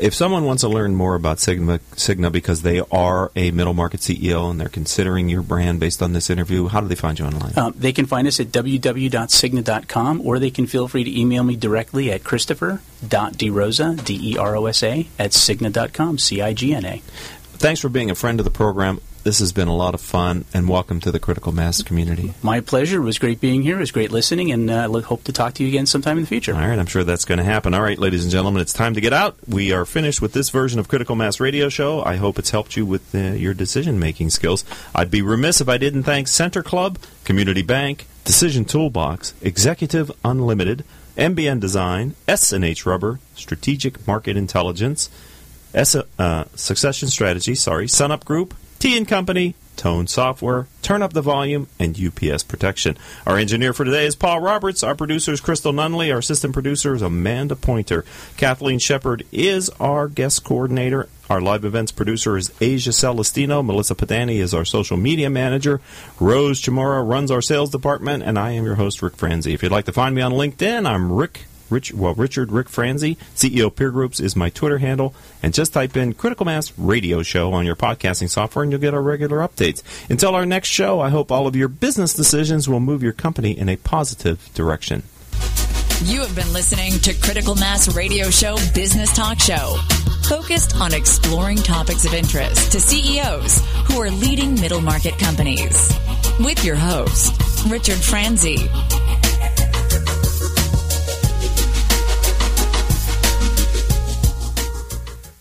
If someone wants to learn more about Sigma, Cigna because they are a middle market CEO and they're considering your brand based on this interview, how do they find you online? Um, they can find us at www.cigna.com or they can feel free to email me directly at christopher.derosa, D-E-R-O-S-A, at cigna.com, C-I-G-N-A. Thanks for being a friend of the program. This has been a lot of fun, and welcome to the Critical Mass community. My pleasure. It was great being here. It was great listening, and uh, I look- hope to talk to you again sometime in the future. All right, I'm sure that's going to happen. All right, ladies and gentlemen, it's time to get out. We are finished with this version of Critical Mass Radio Show. I hope it's helped you with uh, your decision making skills. I'd be remiss if I didn't thank Center Club, Community Bank, Decision Toolbox, Executive Unlimited, MBN Design, S&H Rubber, Strategic Market Intelligence, S- uh, Succession Strategy, sorry, Sunup Group, T and Company, Tone Software, Turn Up the Volume, and UPS Protection. Our engineer for today is Paul Roberts. Our producer is Crystal Nunley. Our assistant producer is Amanda Pointer. Kathleen Shepard is our guest coordinator. Our live events producer is Asia Celestino. Melissa Padani is our social media manager. Rose Chamora runs our sales department, and I am your host, Rick Franzi. If you'd like to find me on LinkedIn, I'm Rick Rich, well, Richard Rick Franzi, CEO Peer Groups, is my Twitter handle. And just type in Critical Mass Radio Show on your podcasting software, and you'll get our regular updates. Until our next show, I hope all of your business decisions will move your company in a positive direction. You have been listening to Critical Mass Radio Show Business Talk Show, focused on exploring topics of interest to CEOs who are leading middle market companies. With your host, Richard Franzi.